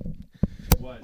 Woo,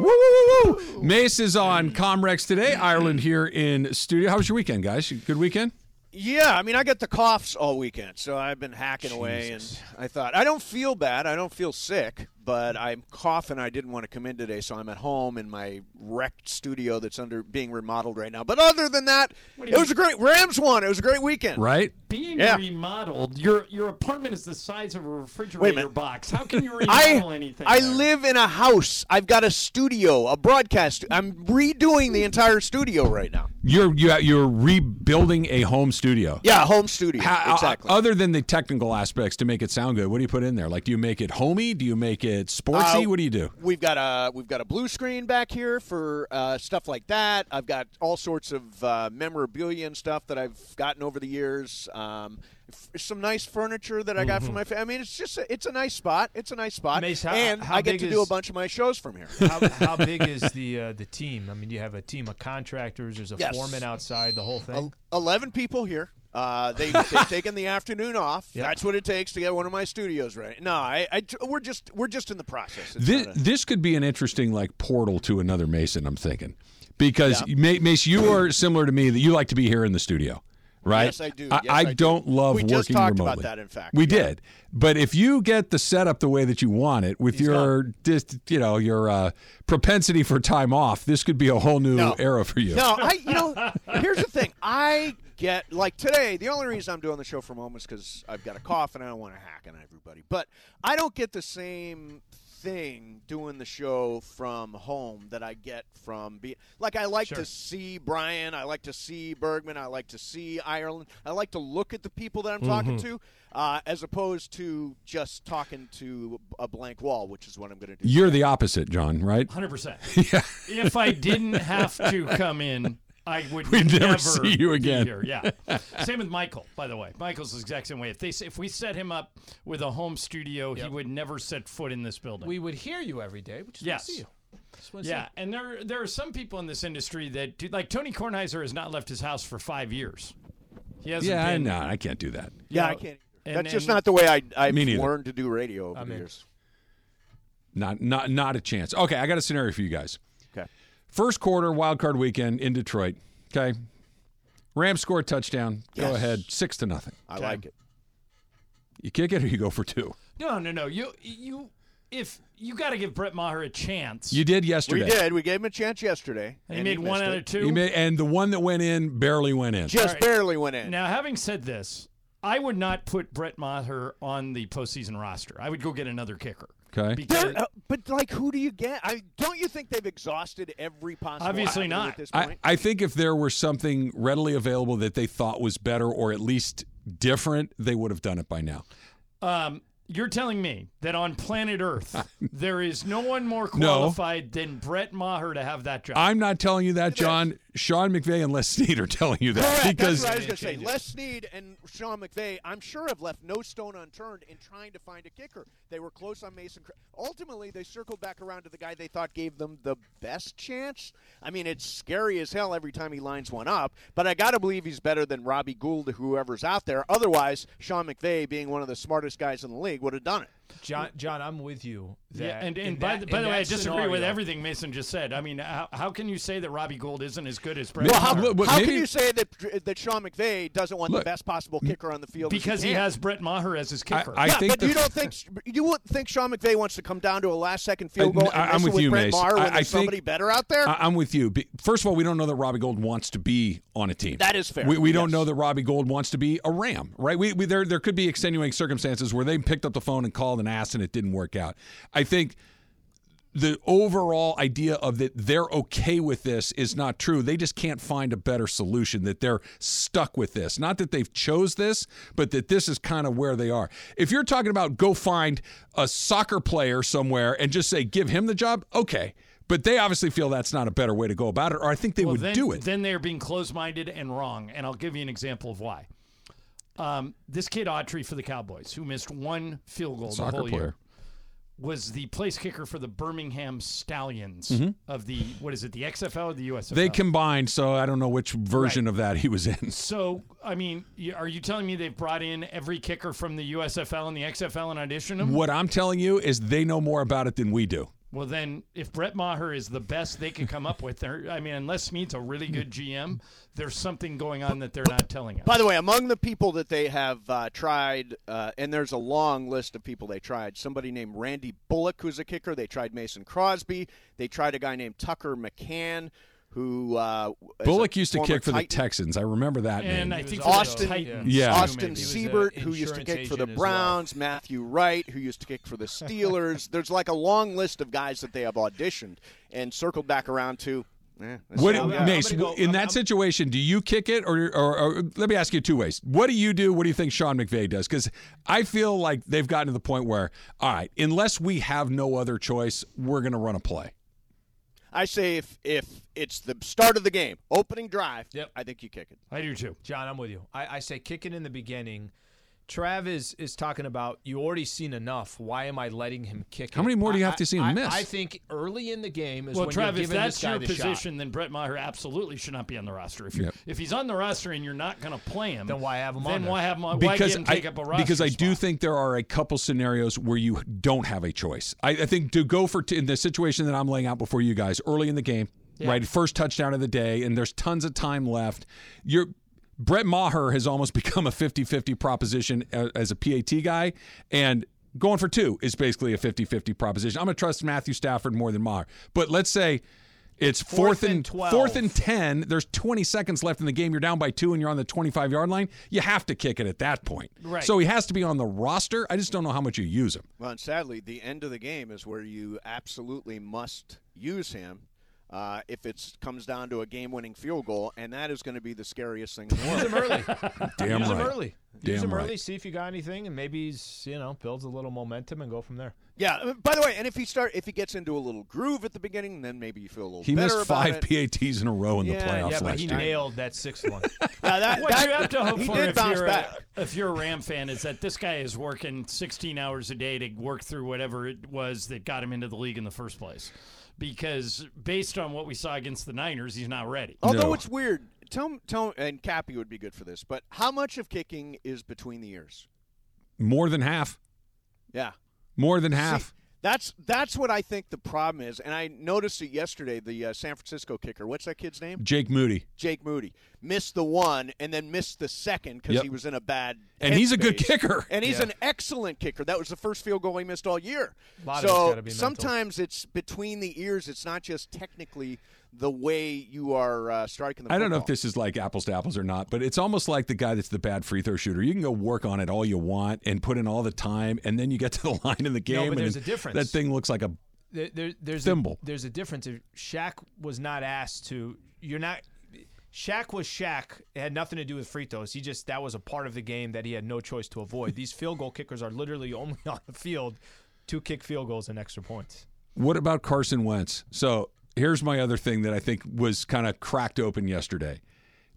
woo, woo, woo. Mace is on Comrex today. Ireland here in studio. How was your weekend, guys? Good weekend? Yeah, I mean, I got the coughs all weekend, so I've been hacking away, and I thought I don't feel bad. I don't feel sick, but I'm coughing. I didn't want to come in today, so I'm at home in my wrecked studio that's under being remodeled right now. But other than that, it was a great Rams won. It was a great weekend. Right? Being Yeah. remodeled, your your apartment is the size of a Wait a refrigerator minute. box. How can you I remodel anything? I there? live in a house. I've got a studio, a broadcast. I'm redoing the entire studio right now. You're you, you're rebuilding a home studio. Yeah, home studio. How- uh, exactly. Other than the technical aspects to make it sound good, what do you put in there? Like, do you make it homey? Do you make it sportsy? Uh, what do you do? We've got a we've got a blue screen back here for uh, stuff like that. I've got all sorts of uh, memorabilia and stuff that I've gotten over the years. Um, f- some nice furniture that I got from my family. I mean, it's just a, it's a nice spot. It's a nice spot, Mace, how- and how I get big to do a bunch of my shows from here. how, how big is the uh, the team? I mean, you have a team of contractors. There's a Yes. foreman outside. The whole thing. Eleven people here. Uh, they they've taken the afternoon off. Yep. That's what it takes to get one of my studios right. No, I, I we're just we're just in the process. It's This, a- this could be an interesting like portal to another Mason. I'm thinking because Ma- Mace, you are similar to me that you like to be here in the studio, right? Yes, I do. I, Yes, I I do. don't love We working just talked remotely. about that, in fact. we Yeah. did. But if you get the setup the way that you want it, with your just you know your uh, propensity for time off, this could be a whole new No. era for you. No, I you know here's the thing. I get like today. The only reason I'm doing the show from home is because I've got a cough and I don't want to hack on everybody. But I don't get the same thing doing the show from home that I get from being like I like to see Brian, I like to see Bergman, I like to see Ireland. I like to look at the people that I'm talking to, uh, as opposed to just talking to a blank wall, which is what I'm going to do. You're the opposite, John. Right? Hundred percent. Yeah. If I didn't have to come in, I would We'd never never see you again. here. Yeah. Same with Michael, by the way. Michael's the exact same way. If they if we set him up with a home studio, he would never set foot in this building. we would hear you every day. We just Yes. want to see you. Just wanna yeah, and there there are some people in this industry that do, like Tony Kornheiser has not left his house for five years. He hasn't Yeah, I been. know. I can't do that. Yeah, know, I can't. and- That's just and- not the way I I've Me learned to do radio over I'm the years. Not not not a chance. Okay, I got a scenario for you guys. Okay. First quarter, wild card weekend in Detroit. Okay. Rams score a touchdown. Go ahead, six to nothing. I like it. You kick it or you go for two. No, no, no. You you if you got to give Brett Maher a chance. You did yesterday. We did. We gave him a chance yesterday. and he and made one missed out it. of two. You made, and the one that went in barely went in. Just All right. barely went in. Now, having said this, I would not put Brett Maher on the postseason roster. I would go get another kicker. Okay. Because uh, but like, who do you get? I don't you think they've exhausted every possible? Obviously not. At this I, point? I think if there were something readily available that they thought was better or at least different, they would have done it by now. um, you're telling me that on planet Earth there is no one more No. qualified than Brett Maher to have that job. I'm not telling you that, John. Sean McVay and Les Snead are telling you that Correct. because That's what I was going to say. Les Snead and Sean McVay, I'm sure, have left no stone unturned in trying to find a kicker. They were close on Mason. Cra- Ultimately, they circled back around to the guy they thought gave them the best chance. I mean, it's scary as hell every time he lines one up, but I got to believe he's better than Robbie Gould or whoever's out there. Otherwise, Sean McVay, being one of the smartest guys in the league, would have done it. John, John, I'm with you. That yeah, and, and by, that- the, by the way, I that disagree with everything Mason just said. I mean, how, how can you say that Robbie Gould isn't as good as Brett Well, Maher? how- look, How maybe- can you say that that Sean McVay doesn't want Look, the best possible kicker on the field? because he can? has Brett Maher as his kicker. I yeah, think but the- you don't think you wouldn't think Sean McVay wants to come down to a last-second field I- goal and I- I'm with with you, Brett Mace. Maher when I- I there's think- somebody better out there? I- I'm with you. First of all, we don't know that Robbie Gould wants to be on a team. That is fair. We, we don't know that Robbie Gould wants to be a Ram, right? We, we there there could be extenuating circumstances where they picked up the phone and called and asked and it didn't work out. I think the overall idea of that they're okay with this is not true. They just can't find a better solution. That they're stuck with this. Not that they've chose this, but that this is kind of where they are. If you're talking about go find a soccer player somewhere and just say give him the job, okay. But they obviously feel that's not a better way to go about it, or I think they Well, would then, do it. Then they're being closed-minded and wrong, and I'll give you an example of why. Um, this kid Aubrey for the Cowboys, who missed one field goal the whole player. year, was the place kicker for the Birmingham Stallions of the what is it, the XFL or the USFL? Mm-hmm. They combined, so I don't know which version of that he was in. So, I mean, are you telling me they've brought in every kicker from the USFL and the XFL and auditioned them? What I'm telling you is they know more about it than we do. Well, then, if Brett Maher is the best they can come up with, I mean, unless Snead's a really good GM, there's something going on that they're not telling us. By the way, among the people that they have uh, tried, uh, and there's a long list of people they tried. Somebody named Randy Bullock, who's a kicker. They tried Mason Crosby. They tried a guy named Tucker McCann, who uh, Bullock used to kick for the Texans. I remember that and name. I think Austin- for the Titans, Yeah. too, Austin maybe. He was a Seibert, who used to kick for the agent as well. Browns, Matthew Wright, who used to kick for the Steelers. There's like a long list of guys that they have auditioned and circled back around to. Eh, this What, is how we I'm- are. I'm Mace, go- in I'm- that I'm- situation, do you kick it or, or, or let me ask you two ways. What do you do? What do you think Sean McVay does? Because I feel like they've gotten to the point where, all right, unless we have no other choice, we're going to run a play. I say if if it's the start of the game, opening drive, Yep. I think you kick it. I do too. John, I'm with you. I, I say kick it in the beginning. Trav is, is talking about you already seen enough. Why am I letting him kick? How it? many more do you I- have to see him I- miss? I think early in the game is Well, when Trav, you're if giving that's this guy your the position, shot. then Brett Maher absolutely should not be on the roster. If, you, Yep. if he's on the roster and you're not going to play him, Then why have him then on there? why have him on? because why get him I, take up a roster because I do think there are a couple scenarios where you don't have a choice. I, I think to go for t- in the situation that I'm laying out before you guys early in the game, right, first touchdown of the day, and there's tons of time left. You're Brett Maher has almost become a 50-50 proposition uh, as a PAT guy, and going for two is basically a 50-50 proposition. I'm going to trust Matthew Stafford more than Maher, but let's say. It's fourth, Fourth and and 12. fourth and ten. There's 20 seconds left in the game. You're down by two, and you're on the 25 yard line. You have to kick it at that point. Right. So he has to be on the roster. I just don't know how much you use him. Well, and sadly, the end of the game is where you absolutely must use him uh, if it comes down to a game-winning field goal, and that is going to be the scariest thing in the Use world. him early. Damn Use right. him early. Use Damn him right. early. See if you got anything, and maybe he's you know builds a little momentum and go from there. yeah. uh, By the way, and if he start, if he gets into a little groove at the beginning, then maybe you feel a little He better missed about five it. PATs in a row in the Yeah, playoffs yeah, but last he year. nailed that sixth one. Now, that, What that- you have to hope he for did if bounce you're, back. a, if you're a Ram fan is that this guy is working 16 hours a day to work through whatever it was that got him into the league in the first place. Because based on what we saw against the Niners, he's not ready. Although No. it's weird, tell tell and Cappy would be good for this. But how much of kicking is between the ears? More than half. Yeah. More than See, half. That's that's what I think the problem is, and I noticed it yesterday. The uh, San Francisco kicker, what's that kid's name? Jake Moody. Jake Moody missed the one and then missed the second because Yep. he was in a bad. And he's a good kicker. And he's Yeah. an excellent kicker. That was the first field goal he missed all year. lot of it's so be sometimes it's between the ears. It's not just technically the way you are uh, striking the. I don't know if this is like apples to apples or not, but it's almost like the guy that's the bad free throw shooter. You can go work on it all you want and put in all the time, and then you get to the line in the game, No, but and there's a difference. that thing looks like a there, there, there's Thimble. A, there's a difference. If Shaq was not asked to, you're not. Shaq was Shaq. It had nothing to do with free throws. He just that was a part of the game that he had no choice to avoid. These field goal kickers are literally only on the field to kick field goals and extra points. What about Carson Wentz? So here's my other thing that I think was kind of cracked open yesterday.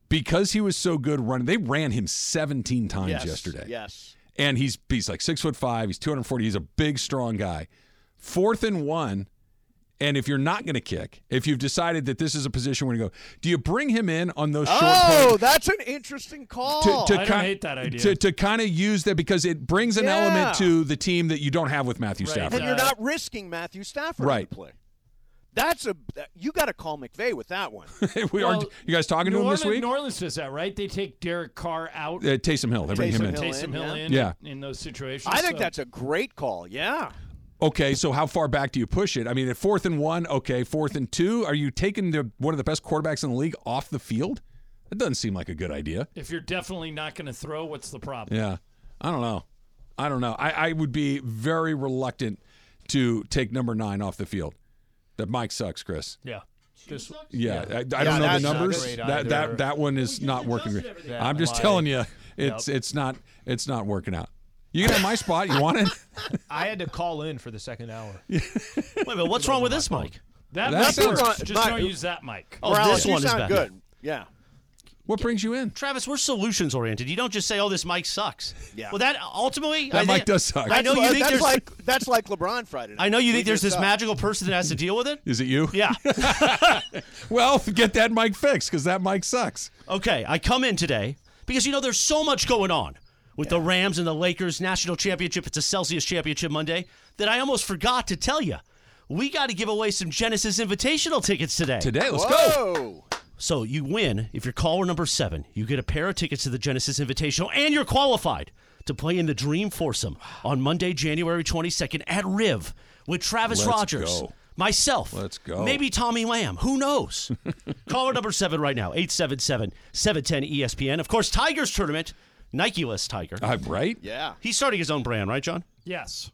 Because he was so good running, they ran him 17 times yes, yesterday. Yes. And he's he's like six foot five, he's 240, he's a big, strong guy. Fourth and one. And if you're not going to kick, if you've decided that this is a position where you go, do you bring him in on those short Oh, plays that's an interesting call. to, to I ki- don't hate that idea. To, to kind of use that because it brings an Yeah. element to the team that you don't have with Matthew Right. Stafford. and you're not risking Matthew Stafford Right. on play. That's a you got to call McVay with that one. we are, Well, you guys talking New to him Orleans, this week? New Orleans does that, right? They take Derek Carr out, Uh, Taysom Hill. They bring him Taysom in. Hill. Taysom in, Hill yeah. in, Yeah. in those situations. I think so- that's a great call. Yeah. Okay, so how far back do you push it? I mean, at fourth and one, okay, fourth and two, are you taking the, one of the best quarterbacks in the league off the field? That doesn't seem like a good idea. if you're definitely not going to throw, what's the problem? Yeah, I don't know. I don't know. I, I would be very reluctant to take number nine off the field. That mic sucks, Chris. Yeah. This, Yeah, I, I Yeah, don't know the numbers. That that that one is not working. Yeah, I'm just why- telling you, it's it's not it's not working out. You can have my spot. You want it? I had to call in for the second hour. Wait a minute, what's wrong with this mic? That, That mic sounds- works. Just don't use that mic. Oh, Morales, this you one is sound good. Yeah. What brings you in? Travis, we're solutions oriented. You don't just say, "Oh, this mic sucks." Yeah. Well, that ultimately, That I mic think- does suck. I know you That's think like- that's like that's like LeBron Friday. Night. I know you We think there's this suck. magical person that has to deal with it. Is it you? Yeah. Well, get that mic fixed because that mic sucks. Okay, I come in today because you know there's so much going on with the Rams and the Lakers national championship. It's a Celsius championship Monday that I almost forgot to tell you. We got to give away some Genesis Invitational tickets today. Today, let's go. Whoa. So you win if you're caller number seven. You get a pair of tickets to the Genesis Invitational, and you're qualified to play in the Dream Foursome on Monday, January 22nd at Riv with Travis Let's Rodgers, go. myself, Let's go. maybe Tommy Lamb. Who knows? caller number seven right now, 877 710 ESPN. Of course, Tigers tournament, Nike list Tiger. Uh, right? Yeah. He's starting his own brand, right, John? Yes.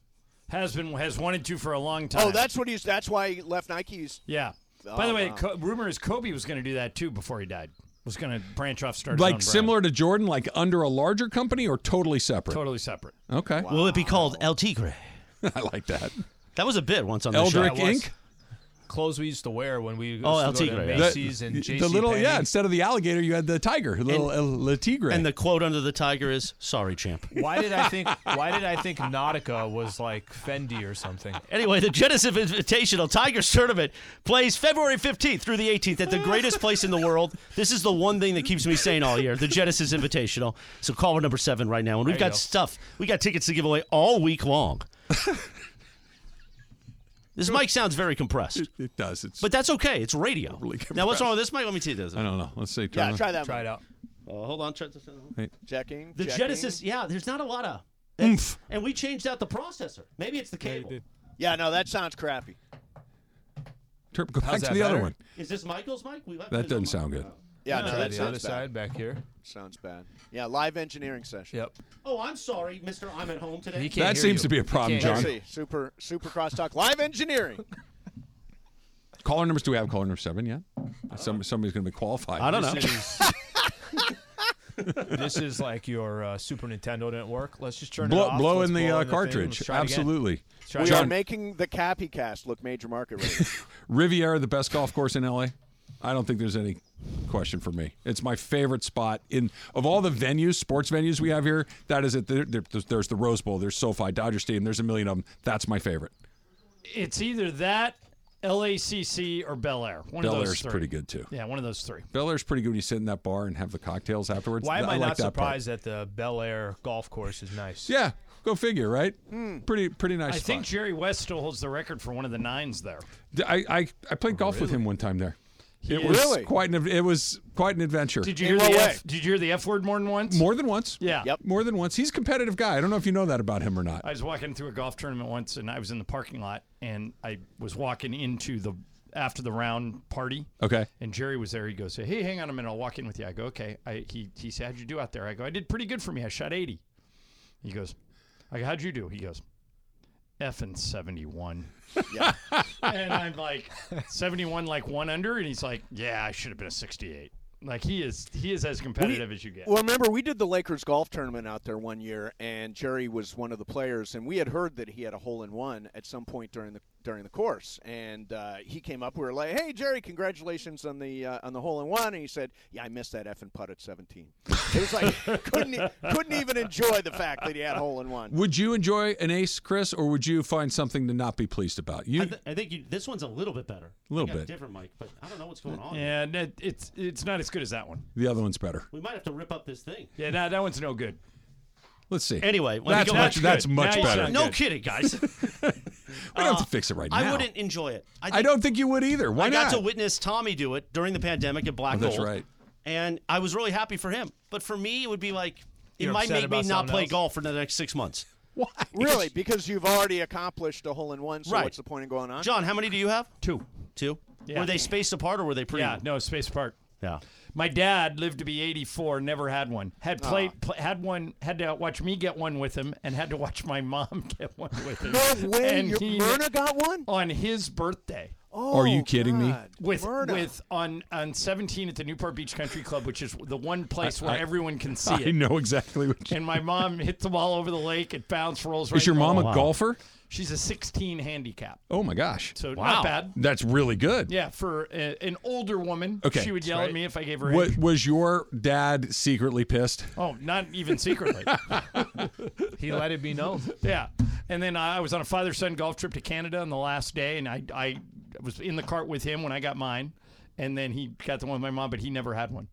Has been has wanted to for a long time. Oh, that's what he's. That's why he left Nike's. yeah. Oh, By the oh, way, wow. Co- rumor is Kobe was going to do that too before he died. Was going to branch off, start his own Like brand. similar to Jordan, like under a larger company or totally separate? totally separate. Okay. Will it be called El Tigre? I like that. That was a bit once on the show. Eldrick That Inc. Clothes we used to wear when we Oh, used to El go to Tigre. Macy's and the, JC the little yeah. Instead of the alligator, you had the tiger, little El, Le Tigre. And the quote under the tiger is, "Sorry, champ." Why did I think? Why did I think Nautica was like Fendi or something? Anyway, the Genesis Invitational Tigers Tournament plays February 15th through the 18th at the greatest place in the world. This is the one thing that keeps me sane all year, the Genesis Invitational. So call number seven right now. And we've got go. stuff. We got tickets to give away all week long. This mic sounds very compressed, it does. It's. but that's okay. It's radio. Really now, what's wrong with this mic? Let me tell you this. I don't know. Let's see. Yeah, Turner. try that. Try one. it out. Uh, hold on. Check this out. Checking. The checking. Genesis, yeah, there's not a lot of. Oomph. And we changed out the processor. Maybe it's the cable. Yeah, no, that sounds crappy. Tur- Go back to that the other one. Is this Michael's mic? We left That doesn't mic. sound good. Yeah, no, Try that the sounds other bad. side back here. Sounds bad. Yeah, live engineering session. Yep. Oh, I'm sorry, Mister. I'm at home today. He can't That hear seems you. to be a problem, John. Let's see. Super super crosstalk. Live engineering. Caller numbers. Do we have caller number seven yet? Some, somebody's going to be qualified. I don't know. This is, this is like your uh, Super Nintendo didn't work. Let's just turn it Blow, off. blow Let's in the blow uh, in thing. cartridge. Let's try it again. Absolutely. We it are again. making the Cappy Cast look major market. Riviera, the best golf course in LA. I don't think there's any question for me. It's my favorite spot in of all the venues, sports venues we have here. That is it. There, there- there's, there's the Rose Bowl, there's SoFi, Dodger Stadium. There's a million of them. That's my favorite. It's either that, LACC, or Bel Air. One Bel of those Air's three. pretty good too. Yeah, one of those three. Bel Air's pretty good when you sit in that bar and have the cocktails afterwards. Why am I, like not that part. surprised that the Bel Air golf course is nice? Yeah, go figure, right? Hmm. Pretty pretty nice. I spot. think Jerry West still holds the record for one of the nines there. I, I I played golf with him one time there. It was Really? quite an it was quite an adventure. Did you hear the F, did you hear the F word more than once? More than once. Yeah. Yep. More than once. He's a competitive guy. I don't know if you know that about him or not. I was walking through a golf tournament once, and I was in the parking lot, and I was walking into the after the round party, Okay. and Jerry was there. He goes, "Hey, hang on a minute, I'll walk in with you." I go, "Okay." I, he he said, "How'd you do out there?" I go, "I did pretty good for me. I shot 80." He goes, "I go, how'd you do?" He goes, "Effing 71." Yeah. and I'm like, 71, like one under, and he's like, "Yeah, I should have been a 68." Like he is, he is as competitive as you get. Well, remember we did the Lakers golf tournament out there one year, and Jerry was one of the players, and we had heard that he had a hole in one at some point during the during the course, and uh, he came up. We were like, "Hey, Jerry, congratulations on the uh, on the hole in one," and he said, "Yeah, I missed that effing putt at 17." It was like couldn't couldn't even enjoy the fact that he had hole in one. Would you enjoy an ace, Chris, or would you find something to not be pleased about? You I, th- I think you, this one's a little bit better. A little I got bit. different Mike. but I don't know what's going on. yeah, no, it's it's not as good as that one. the other one's better. We might have to rip up this thing. Yeah, that that one's no good. Let's see. Anyway, let me that's go much. back. That's much Now you better. No good. kidding, guys. we don't have to uh, fix it right now. I wouldn't enjoy it. I, I don't think you would either. Why I got not? to witness Tommy do it during the pandemic at Black Oh, that's Gold. right. And I was really happy for him. But for me, it would be like it You're might make me not something play else? golf for the next six months. Why? Really, because you've already accomplished a hole in one. So Right. what's the point in going on? John, how many do you have? Two. Two. Yeah. Were they spaced apart or were they pretty? Yeah, no space apart. Yeah. My dad lived to be 84, never had one. Had Ah. played, pl- had one, had to watch me get one with him, and had to watch my mom get one with him. No way, And your he- Myrna got one. on his birthday. Oh, Are you kidding me? With Myrna. with on on 17 at the Newport Beach Country Club, which is the one place where I- everyone can see I it. I know exactly what. You, And my mom hit the ball over the lake. It bounced, rolls right. is your mom a hole. golfer? She's a 16 handicap, Oh my gosh, so Wow. not bad. that's really good. Yeah, for a, an older woman, Okay. she would yell at me if I gave her. Wa- age. was your dad secretly pissed? Oh, not even secretly. He let it be known. yeah, and then I was on a father-son golf trip to Canada on the last day, and I I was in the cart with him when I got mine, and then he got the one with my mom, but he never had one,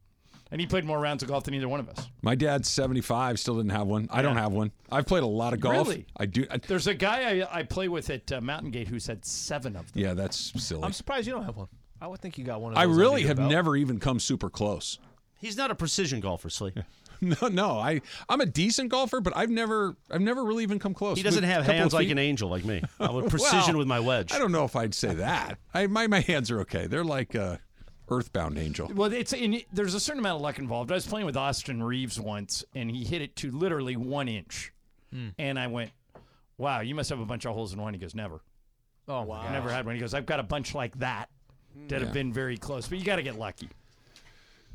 and he played more rounds of golf than either one of us. My dad's 75, still didn't have one. I don't have one. I've played a lot of golf. Really? I do. I, There's a guy I, I play with at uh, Mountain Gate who's had seven of them. yeah, that's silly. I'm surprised you don't have one. I would think you got one of I really have belt. never even come super close. He's not a precision golfer, Slee. No, no. I I'm a decent golfer, but I've never I've never really even come close. He doesn't have hands like an angel like me. I'm a precision Well, with my wedge. I don't know if I'd say that. I my my hands are okay. They're like uh, earthbound angel. Well, it's in, there's a certain amount of luck involved. I was playing with Austin Reaves once, and he hit it to literally one inch, hmm. and I went, "Wow, you must have a bunch of holes in one." He goes, "Never, Oh wow. I never had one." He goes, "I've got a bunch like that that have been very close, but you got to get lucky."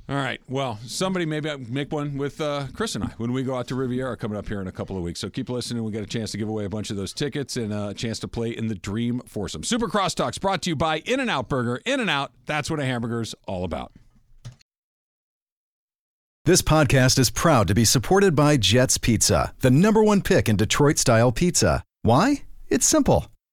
All right. Well, somebody maybe make one with uh, Chris and I when we go out to Riviera coming up here in a couple of weeks. So keep listening. We get a chance to give away a bunch of those tickets and uh, a chance to play in the Dream Foursome. Super Crosstalks brought to you by In and Out Burger. In and Out. That's what a hamburger's all about. This podcast is proud to be supported by Jets Pizza, the number one pick in Detroit style pizza. Why? It's simple.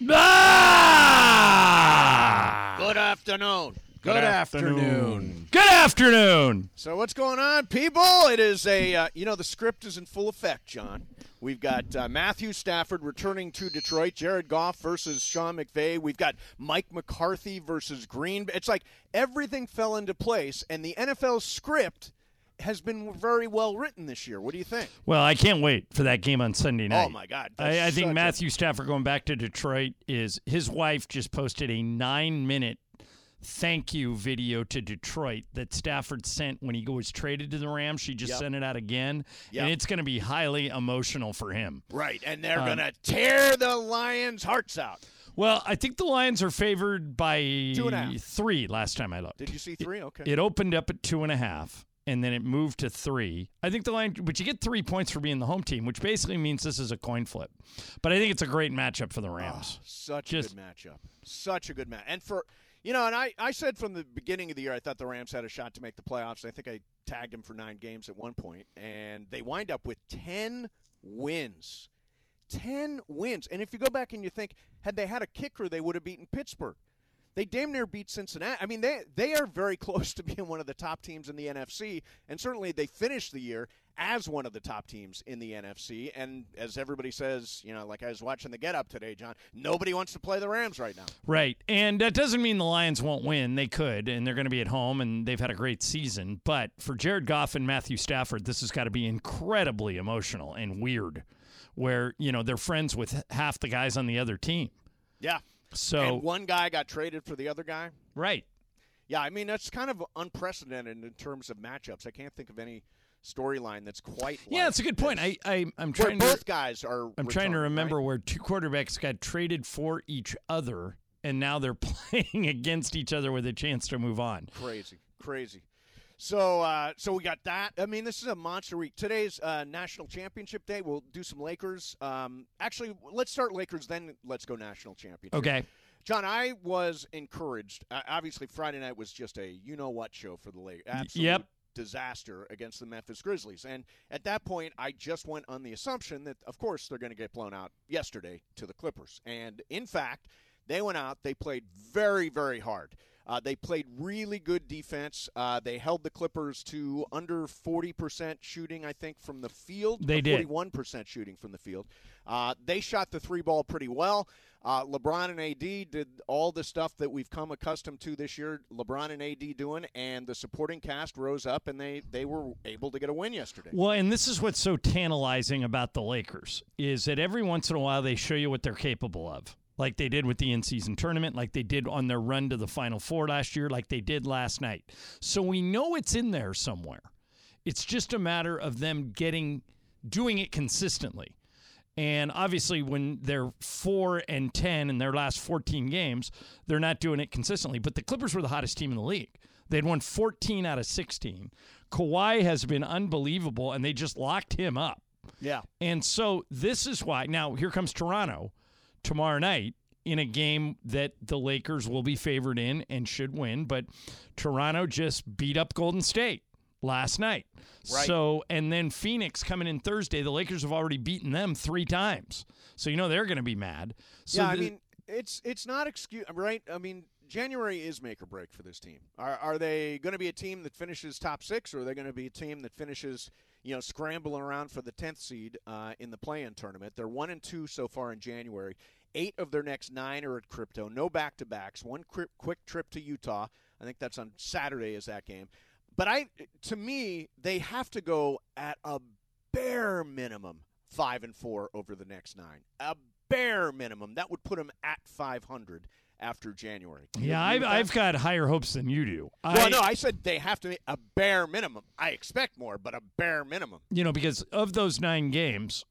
Good afternoon. Good, afternoon. Good afternoon. So what's going on, people? It is a uh, you know the script is in full effect, John. We've got uh, Matthew Stafford returning to Detroit, Jared Goff versus Sean McVay. We've got Mike McCarthy versus Green. It's like everything fell into place, and the NFL script has been very well written this year. What do you think? Well, I can't wait for that game on Sunday night. Oh my God! I, I think such a- Matthew Stafford going back to Detroit is his wife just posted a nine minute thank you video to Detroit that Stafford sent when he was traded to the Rams. She just Yep. sent it out again, Yep. and it's going to be highly emotional for him. right, and they're Um, gonna tear the Lions' hearts out. Well, I think the Lions are favored by Two and a half. three last time I looked. Did you see three? Okay. It opened up at two and a half, and then it moved to three. I think the line, but you get three points for being the home team, which basically means this is a coin flip. But I think it's a great matchup for the ah, Rams. Such Just- a good matchup. Such a good match. And for you know, and I, I said from the beginning of the year I thought the Rams had a shot to make the playoffs. I think I tagged them for nine games at one point, and they wind up with ten wins. Ten wins. And if you go back and you think, had they had a kicker, they would have beaten Pittsburgh. They damn near beat Cincinnati. I mean, they they are very close to being one of the top teams in the NFC, and certainly they finished the year as one of the top teams in the NFC. And as everybody says, you know, like I was watching the Get Up today, John, nobody wants to play the Rams right now. Right. And that doesn't mean the Lions won't win. They could, and they're going to be at home, and they've had a great season. But for Jared Goff and Matthew Stafford, this has got to be incredibly emotional and weird, where, you know, they're friends with half the guys on the other team. Yeah. So, and one guy got traded for the other guy. right. Yeah, I mean that's kind of unprecedented in terms of matchups. I can't think of any storyline that's quite. Yeah, like that's a good point. I, I, I'm Where trying to. both guys are. I'm trying to remember right? where two quarterbacks got traded for each other, and now they're playing against each other with a chance to move on. Crazy, crazy. So, uh, so we got that. I mean, this is a monster week. Today's uh, National Championship Day. We'll do some Lakers. Um, actually, let's start Lakers, then let's go National Championship. Okay. John, I was encouraged. Uh, obviously, Friday night was just a you know what show for the Lakers. Absolute Yep. disaster against the Memphis Grizzlies. And at that point, I just went on the assumption that, of course, they're going to get blown out yesterday to the Clippers. And in fact, they went out. They played very, very hard. Uh, they played really good defense. Uh, they held the Clippers to under 40% shooting, I think, from the field. They did. 41% shooting from the field. Uh, they shot the three ball pretty well. Uh, LeBron and AD did all the stuff that we've come accustomed to this year. LeBron and AD doing, and the supporting cast rose up, and they they were able to get a win yesterday. Well, and this is what's so tantalizing about the Lakers is that every once in a while they show you what they're capable of. Like they did with the in-season tournament, like they did on their run to the Final Four last year, like they did last night. So we know it's in there somewhere. It's just a matter of them getting doing it consistently. And obviously, when they're four and ten in their last 14 games, they're not doing it consistently. But the Clippers were the hottest team in the league. They'd won 14 out of 16. Kawhi has been unbelievable, and they just locked him up. Yeah. And so this is why. Now, here comes Toronto tomorrow night in a game that the Lakers will be favored in and should win. But Toronto just beat up Golden State last night. Right. So, and then Phoenix coming in Thursday, the Lakers have already beaten them three times. So, you know, they're going to be mad. So yeah, I the- mean, it's it's not excuse right. I mean, January is make or break for this team. Are are they going to be a team that finishes top six, or are they going to be a team that finishes you know scrambling around for the tenth seed uh, in the play-in tournament? They're one and two so far in January. Eight of their next nine are at crypto. No back to backs. One quick, quick trip to Utah. I think that's on Saturday. Is that game? But I, to me, they have to go at a bare minimum five and four over the next nine. A bare minimum. That would put them at 500 after January. Yeah, I've. I've got higher hopes than you do. Well, I, no, I said they have to make a bare minimum. I expect more, but a bare minimum. you know, because of those nine games,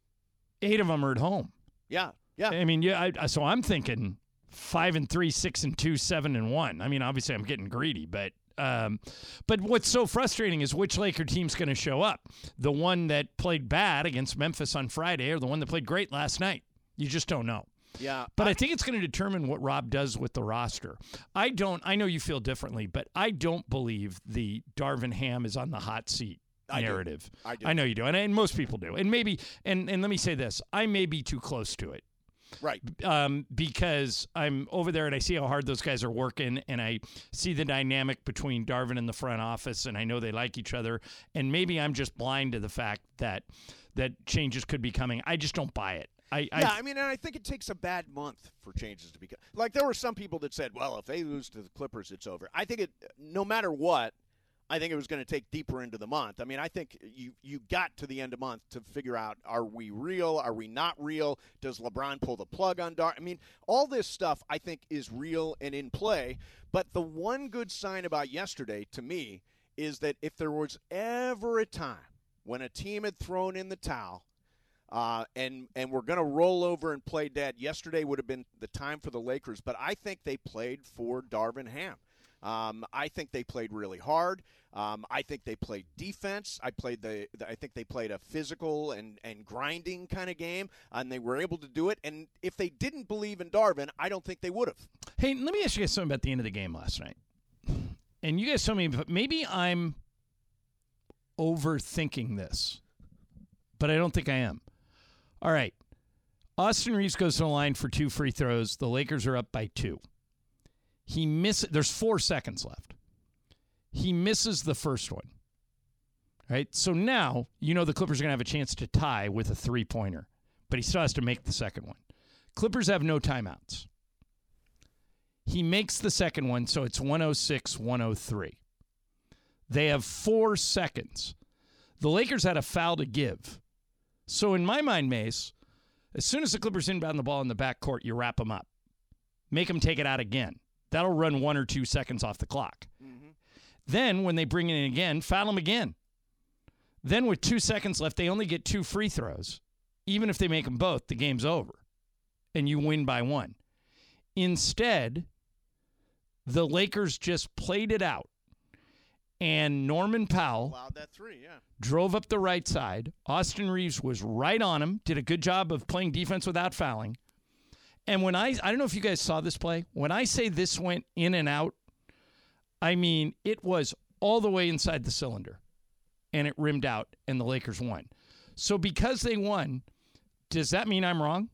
eight of them are at home. Yeah, yeah. I mean, yeah. I, so I'm thinking five and three, six and two, seven and one. I mean, obviously I'm getting greedy, but um, but what's so frustrating is which Laker team's going to show up? The one that played bad against Memphis on Friday, or the one that played great last night? You just don't know. Yeah, But I think it's going to determine what Rob does with the roster. I don't. I know you feel differently, but I don't believe the Darvin Ham is on the hot seat I do. narrative. I do. I know you do, and, and most people do. And maybe, and and let me say this: I may be too close to it right. um, because I'm over there and I see how hard those guys are working, and I see the dynamic between Darvin and the front office, and I know they like each other. And maybe I'm just blind to the fact that that changes could be coming. I just don't buy it. I, Yeah, I I mean, and I think it takes a bad month for changes to become. Like there were some people that said, "Well, if they lose to the Clippers, it's over." I think it, no matter what, I think it was going to take deeper into the month. I mean, I think you you got to the end of month to figure out: Are we real? Are we not real? Does LeBron pull the plug on Dar? I mean, all this stuff I think is real and in play. But the one good sign about yesterday, to me, is that if there was ever a time when a team had thrown in the towel uh, and and we're going to roll over and play dead. Yesterday would have been the time for the Lakers, but I think they played for Darvin Ham. Um, I think they played really hard. Um, I think they played defense. I played the, the. I think they played a physical and and grinding kind of game, and they were able to do it. And if they didn't believe in Darvin, I don't think they would have. Hey, let me ask you guys something about the end of the game last night. And you guys tell me, but maybe I'm overthinking this, but I don't think I am. All right. Austin Reaves goes to the line for two free throws. The Lakers are up by two. He misses, there's four seconds left. He misses the first one. Right? So now, you know, the Clippers are going to have a chance to tie with a three pointer, but he still has to make the second one. Clippers have no timeouts. He makes the second one, so it's 106 103. They have four seconds. The Lakers had a foul to give. So, in my mind, Mace, as soon as the Clippers inbound the ball in the backcourt, you wrap them up. Make them take it out again. That'll run one or two seconds off the clock. Mm-hmm. Then, when they bring it in again, foul them again. Then, with two seconds left, they only get two free throws. Even if they make them both, the game's over and you win by one. Instead, the Lakers just played it out. And Norman Powell Allowed that three, yeah. drove up the right side. Austin Reaves was right on him, did a good job of playing defense without fouling. And when I I don't know if you guys saw this play, when I say this went in and out, I mean it was all the way inside the cylinder and it rimmed out and the Lakers won. So because they won, does that mean I'm wrong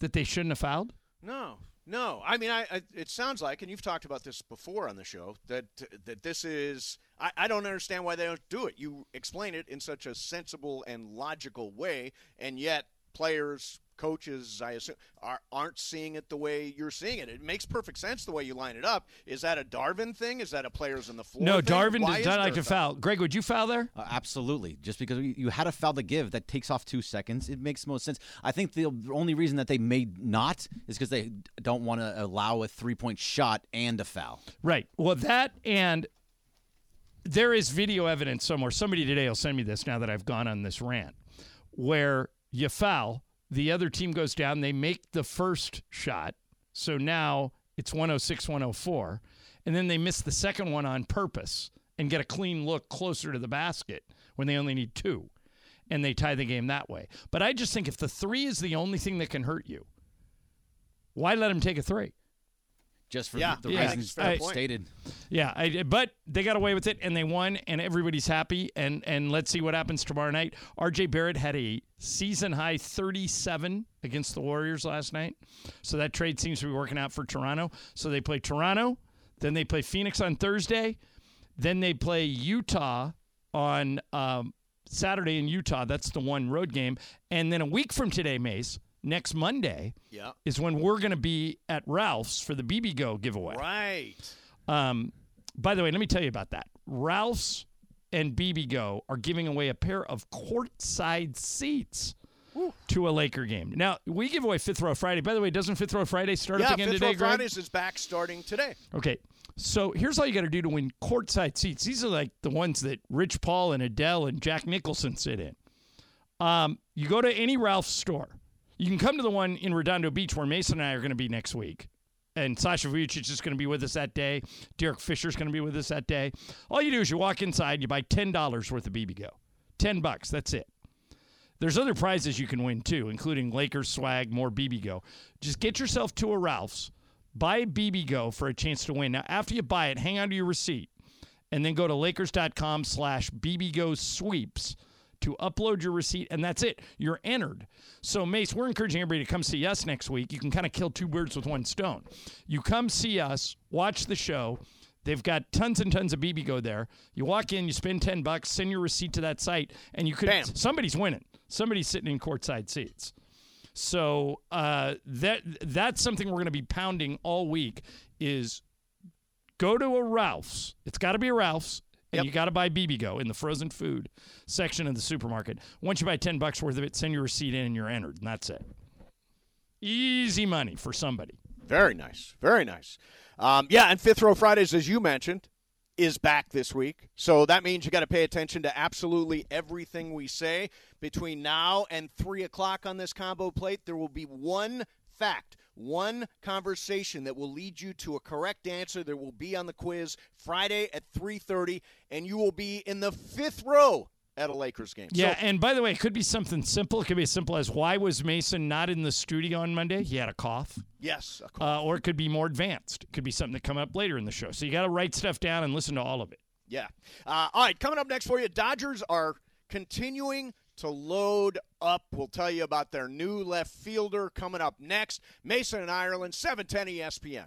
that they shouldn't have fouled? No, no. I mean, I, I it sounds like, and you've talked about this before on the show, that that this is. I, I don't understand why they don't do it. You explain it in such a sensible and logical way, and yet players, coaches, I assume, are, aren't seeing it the way you're seeing it. It makes perfect sense the way you line it up. Is that a Darvin thing? Is that a players on the floor? No, thing? Darvin Why does not like to foul. Greg, would you foul there? Uh, absolutely. Just because you you had a foul to give that takes off two seconds, it makes most sense. I think the only reason that they may not is because they don't want to allow a three point shot and a foul. Right. Well, that and there is video evidence somewhere. Somebody today will send me this now that I've gone on this rant where you foul, the other team goes down, they make the first shot. So now it's 106 104. And then they miss the second one on purpose and get a clean look closer to the basket when they only need two. And they tie the game that way. But I just think if the three is the only thing that can hurt you, why let them take a three? Just for Yeah, the yeah, reasons point. stated. Yeah, I, but they got away with it and they won, and everybody's happy. And and let's see what happens tomorrow night. R.J. Barrett had a season high 37 against the Warriors last night, so that trade seems to be working out for Toronto. So they play Toronto, then they play Phoenix on Thursday, then they play Utah on um, Saturday in Utah. That's the one road game, and then a week from today, Mace. Next Monday Yeah. is when we're going to be at Ralph's for the bibigo giveaway. Right. Um, by the way, let me tell you about that. Ralph's and bibigo are giving away a pair of courtside seats to a Laker game. Now, we give away Fifth Row Friday. By the way, doesn't Fifth Row Friday start Yeah, up again Fifth today, Row Greg? Fridays is back starting today. Okay. So here's all you got to do to win courtside seats. These are like the ones that Rich Paul and Adele and Jack Nicholson sit in. Um, you go to any Ralph's store. You can come to the one in Redondo Beach where Mason and I are going to be next week. And Sasha Vujacic is going to be with us that day. Derek Fisher is going to be with us that day. All you do is you walk inside, you buy $10 worth of bibigo. 10 bucks, that's it. There's other prizes you can win too, including Lakers swag, more bibigo. Just get yourself to a Ralph's, buy bibigo for a chance to win. Now, after you buy it, hang on to your receipt, and then go to Lakers.com slash bibigo sweeps to upload your receipt, and that's it. You're entered. So, Mace, we're encouraging everybody to come see us next week. You can kind of kill two birds with one stone. You come see us, watch the show. They've got tons and tons of bibigo there. You walk in, you spend 10 bucks, send your receipt to that site, and you could Bam. somebody's winning. Somebody's sitting in courtside seats. So uh, that that's something we're going to be pounding all week. Is go to a Ralph's. It's got to be a Ralph's, and Yep. you got to buy bibigo in the frozen food section of the supermarket. Once you buy ten bucks worth of it, send your receipt in, and you're entered, and that's it. Easy money for somebody. Very nice. Very nice. Um, yeah, and Fifth Row Fridays, as you mentioned, is back this week. So that means you got to pay attention to absolutely everything we say. Between now and 3 o'clock on this combo plate, there will be one fact, one conversation that will lead you to a correct answer that will be on the quiz Friday at 3.30, and you will be in the fifth row at a Lakers game. Yeah, So, and by the way, it could be something simple. It could be as simple as why was Mason not in the studio on Monday? He had a cough. yes. of course. Uh, or it could be more advanced. It could be something that come up later in the show. So you got to write stuff down and listen to all of it. Yeah. Uh, all right, coming up next for you, Dodgers are continuing to load up. We'll tell you about their new left fielder coming up next. Mason and Ireland, E 710 ESPN.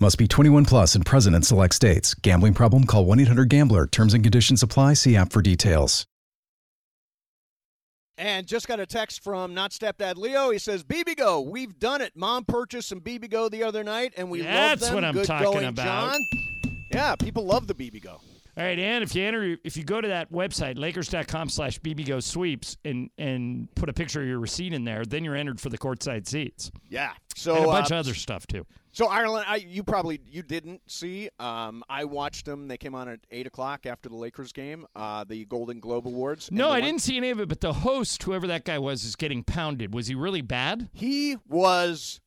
Must be 21 plus and present in select states. Gambling problem? Call 1 800 Gambler. Terms and conditions apply. See app for details. And just got a text from not stepdad Leo. He says, "bibigo, we've done it. Mom purchased some bibigo the other night, and we That's love them. what I'm Good talking going, about. John. Yeah, people love the bibigo. All right, and if you enter, if you go to that website, Lakers.com slash BB sweeps and and put a picture of your receipt in there, then you're entered for the courtside seats. Yeah. So and a bunch uh, of other stuff too. So Ireland, I, you probably you didn't see. Um, I watched them. They came on at eight o'clock after the Lakers game, uh, the Golden Globe Awards. No, I one- didn't see any of it, but the host, whoever that guy was, is getting pounded. Was he really bad? He was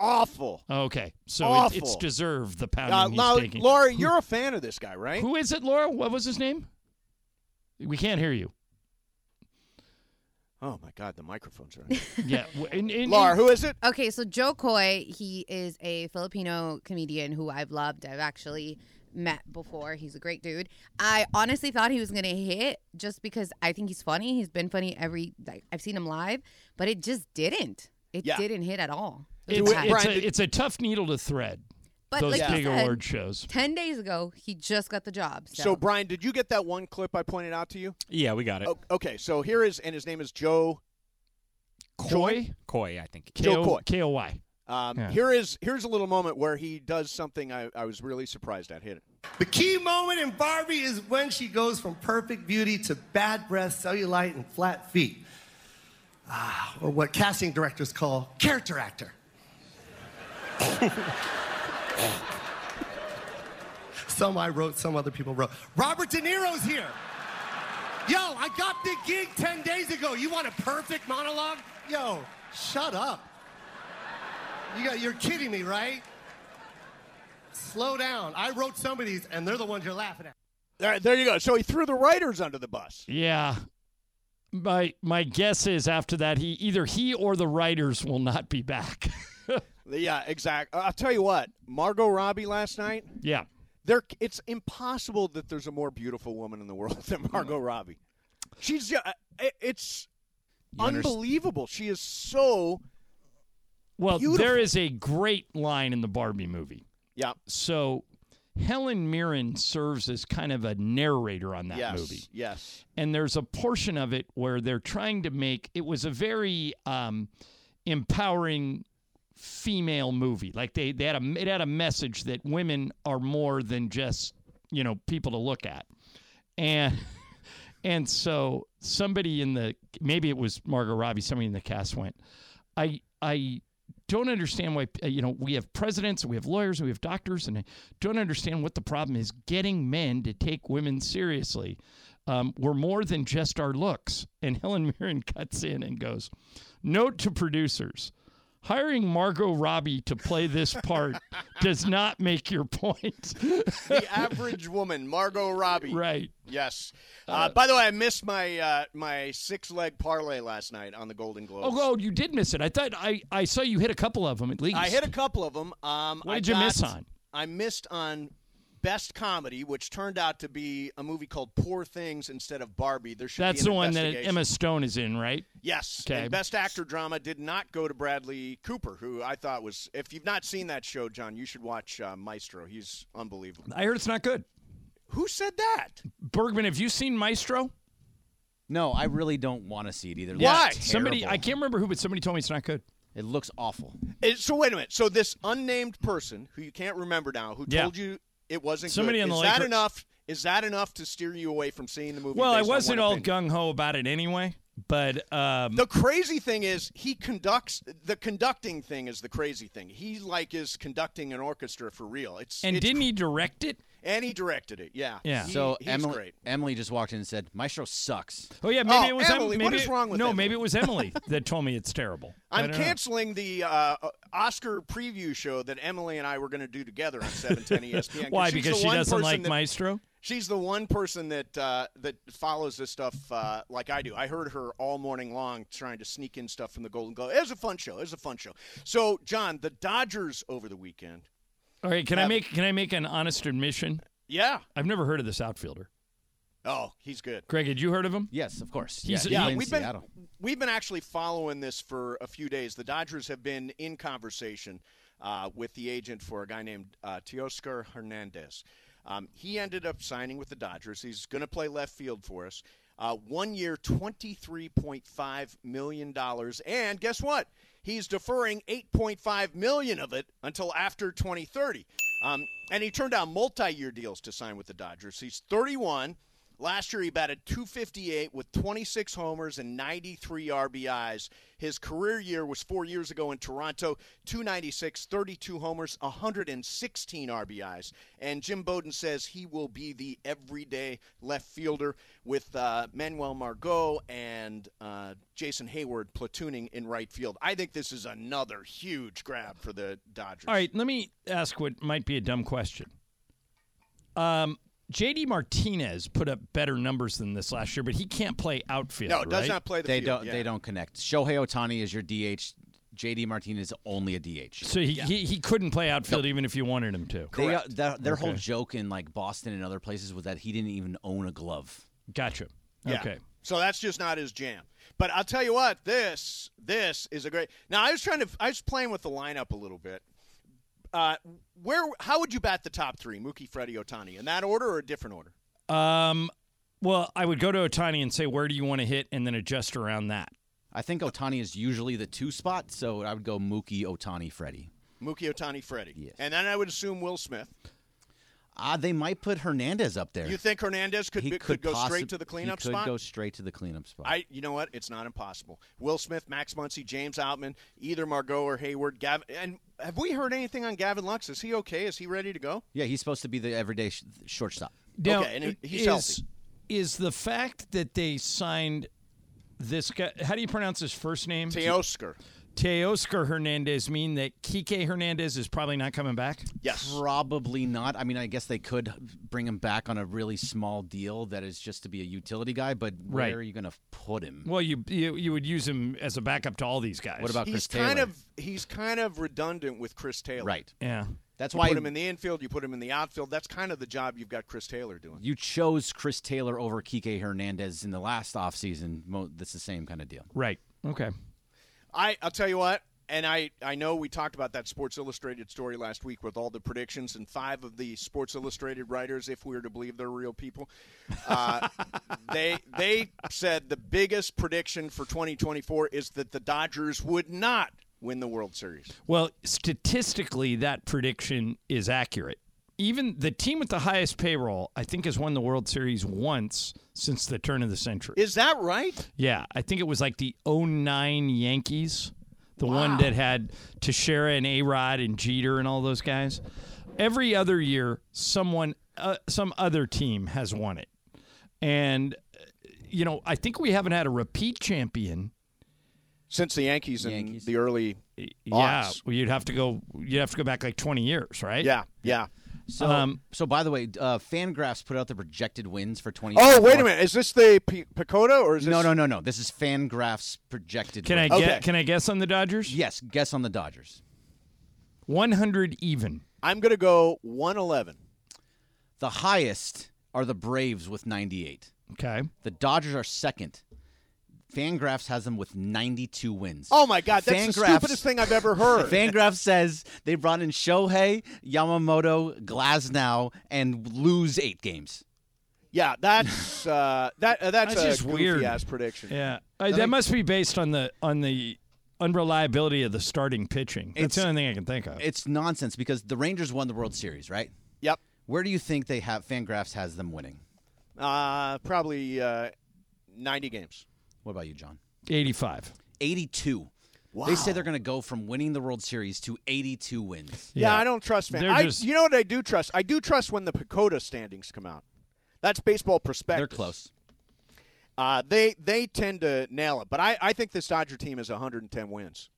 awful. Okay, so it, Awful. it's deserved the Uh, pounding now, he's taking. Laura, you're a fan of this guy, right? Who is it, Laura? What was his name? We can't hear you. Oh my God, the microphones are. On. Yeah, w- and- and- Laura, who is it? Okay, so Jo Koy, he is a Filipino comedian who I've loved. I've actually met before. He's a great dude. I honestly thought he was gonna hit just because I think he's funny. He's been funny every like I've seen him live, but it just didn't. It Yeah. didn't hit at all. It It's, was it's, bad. Brian, a, did- it's a tough needle to thread. But those like you big said, award shows. Ten days ago, he just got the job. So, So Brian, did you get that one clip I pointed out to you? Yeah, we got it. O- okay, so here is, and his name is Joe. Coy, Koi, I think. Jo Koy. K O Y. Um, Yeah. Here is here's a little moment where he does something I, I was really surprised at. Hit it. The key moment in Barbie is when she goes from perfect beauty to bad breath, cellulite, and flat feet. Ah, or what casting directors call character actor. some I wrote, some other people wrote. Robert De Niro's here. Yo, I got the gig 10 days ago. You want a perfect monologue? Yo, shut up. You got, you're kidding me, right? Slow down. I wrote some of these, and they're the ones you're laughing at. There, there you go. So he threw the writers under the bus. Yeah. My my guess is after that he either he or the writers will not be back. Yeah, exact. I'll tell you what, Margot Robbie last night. yeah. There, it's impossible that there's a more beautiful woman in the world than Margot Robbie. She's just, it's You unbelievable. She is so Well, Beautiful. there is a great line in the Barbie movie. yeah. So Helen Mirren serves as kind of a narrator on that yes, movie. yes. and there's a portion of it where they're trying to make it was a very um, empowering female movie like they, they had a it had a message that women are more than just you know people to look at and and so somebody in the maybe it was Margot Robbie somebody in the cast went I I don't understand why uh, you know we have presidents we have lawyers we have doctors and I don't understand what the problem is getting men to take women seriously. Um, we're more than just our looks. And Helen Mirren cuts in and goes, "Note to producers." Hiring Margot Robbie to play this part does not make your point. The average woman, Margot Robbie. right. Yes. Uh, by the way, I missed my uh, my six leg parlay last night on the Golden Globes. Oh, oh, you did miss it. I thought I, I saw you hit a couple of them at least. I hit a couple of them. Um, What I did you miss on? I missed on Best Comedy, which turned out to be a movie called Poor Things instead of Barbie. There should That's be the an one that. Emma Stone is in, right? Yes. Okay. And Best Actor Drama did not go to Bradley Cooper, who I thought was. If you've not seen that show, John, you should watch uh, Maestro. He's unbelievable. I heard it's not good. Who said that? Bergman, have you seen Maestro? No, I really don't want to see it either. It Why? Somebody. I can't remember who, but somebody told me it's not good. It looks awful. So wait a minute. So this unnamed person who you can't remember now, who Yeah. told you it wasn't Somebody good, on the is that Lakers- enough? Is that enough to steer you away from seeing the movie? Well, I wasn't all gung ho about it anyway, but um, The crazy thing is he conducts the conducting thing is the crazy thing. He like is conducting an orchestra for real. It's and it's- didn't he direct it? And he directed it. Yeah. Yeah. He- so he's Emily, great. Emily just walked in and said, "Maestro sucks." Oh yeah, maybe Oh, it was Em- Emily, maybe what is wrong with no, Emily? maybe it was Emily that told me it's terrible. I I'm don't know. canceling the uh, Oscar preview show that Emily and I were going to do together on 710 ESPN. Why? Because she doesn't like that- Maestro. She's the one person that uh, that follows this stuff uh, like I do. I heard her all morning long trying to sneak in stuff from the Golden Globe. It was a fun show. It was a fun show. So, John, the Dodgers over the weekend. All right, can I make can I make an honest admission? Yeah. I've never heard of this outfielder. Oh, he's good. Greg, had you heard of him? Yes, of course. He's- yeah, Yeah, he we've been Seattle. we've been actually following this for a few days. The Dodgers have been in conversation uh, with the agent for a guy named uh, Teoscar Hernandez. Um, he ended up signing with the Dodgers. He's going to play left field for us. Uh, one year, twenty-three point five million dollars, and guess what? He's deferring eight point five million of it until after twenty thirty. Um, and he turned down multi-year deals to sign with the Dodgers. He's 31. Last year, he batted 258 with 26 homers and 93 RBIs. His career year was four years ago in Toronto 296, 32 homers, 116 RBIs. And Jim Bowden says he will be the everyday left fielder with uh, Manuel Margot and uh, Jason Heyward platooning in right field. I think this is another huge grab for the Dodgers. All right, let me ask what might be a dumb question. Um, JD Martinez put up better numbers than this last year, but he can't play outfield. No, does right? not play the They field. don't. yeah. They don't connect. Shohei Ohtani is your DH. JD Martinez is only a DH. So he, he, he couldn't play outfield even if you wanted him to. They, uh, their their whole joke in like Boston and other places was that he didn't even own a glove. Gotcha. Yeah. Okay. So that's just not his jam. But I'll tell you what, this this is a great. Now I was trying to I was playing with the lineup a little bit. Uh, where how would you bat the top three? Mookie, Freddie, Ohtani in that order or a different order? Um, well, I would go to Ohtani and say, where do you want to hit, and then adjust around that. I think Ohtani is usually the two spot, so I would go Mookie, Ohtani, Freddie. Mookie, Ohtani, Freddie. Yes. And then I would assume Will Smith. Ah, they might put Hernandez up there. You think Hernandez could he be, could, go possi- straight to the cleanup he could spot? go straight to the cleanup spot. I, you know what? It's not impossible. Will Smith, Max Muncy, James Outman, either Margot or Heyward. Gavin, and have we heard anything on Gavin Lux? Is he okay? Is he ready to go? yeah, he's supposed to be the everyday sh- shortstop. Now, Okay, and he's is, healthy. Is the fact that they signed this guy? How do you pronounce his first name? Teoscar. Teoscar Hernandez mean that Kike Hernandez is probably not coming back? Yes. Probably not. I mean, I guess they could bring him back on a really small deal that is just to be a utility guy, but where Right. are you going to put him? Well, you, you you would use him as a backup to all these guys. What about He's Chris Taylor? kind of he's kind of redundant with Chris Taylor. right. Yeah. That's You why put him in the infield, you put him in the outfield. That's kind of the job you've got Chris Taylor doing. you chose Chris Taylor over Kike Hernandez in the last offseason. Mo- That's the same kind of deal. Right. Okay. I I'll tell you what, and I I know we talked about that Sports Illustrated story last week with all the predictions and five of the Sports Illustrated writers, if we were to believe they're real people, uh, they they said the biggest prediction for 2024 is that the Dodgers would not win the World Series. Well, statistically, that prediction is accurate. Even the team with the highest payroll, I think, has won the World Series once since the turn of the century. Is that right? Yeah, I think it was like the 09 Yankees, the one that had Teixeira and A-Rod and Jeter and all those guys. Every other year, someone, uh, some other team has won it. And, uh, you know, I think we haven't had a repeat champion. Since the Yankees in Yankees. the early Yeah, well, you'd have to go. You'd have to go back like 20 years, right? yeah yeah. So, Um, so by the way, uh, Fangraphs put out the projected wins for 20. Oh wait a minute, is this the P- PECOTA or is this No, no, no, no. This is Fangraphs projected. Can I wins. get? Can I guess on the Dodgers? Yes, guess on the Dodgers. 100 even. I'm going to go 111. The highest are the Braves with 98. Okay. The Dodgers are second. Fangraphs has them with 92 wins. Oh my God, that's the Fangraphs- stupidest thing I've ever heard. Fangraphs says they brought in Shohei, Yamamoto, Glasnow, and lose eight games. Yeah, that's uh, that uh, that's, That's a just goofy weird. ass prediction. Yeah, Uh, that must be based on the on the unreliability of the starting pitching. That's It's- the only thing I can think of. It's nonsense because the Rangers won the World Series, right? Yep. Where do you think they have Fangraphs has them winning? Uh, probably uh, 90 games. What about you, John? 85. 82. They say they're going to go from winning the World Series to 82 wins. Yeah, I don't trust fans. I, just- you know what I do trust? I do trust when the PECOTA standings come out. That's baseball perspective. They're close. Uh, they they tend to nail it, but I, I think this Dodger team is 110 wins.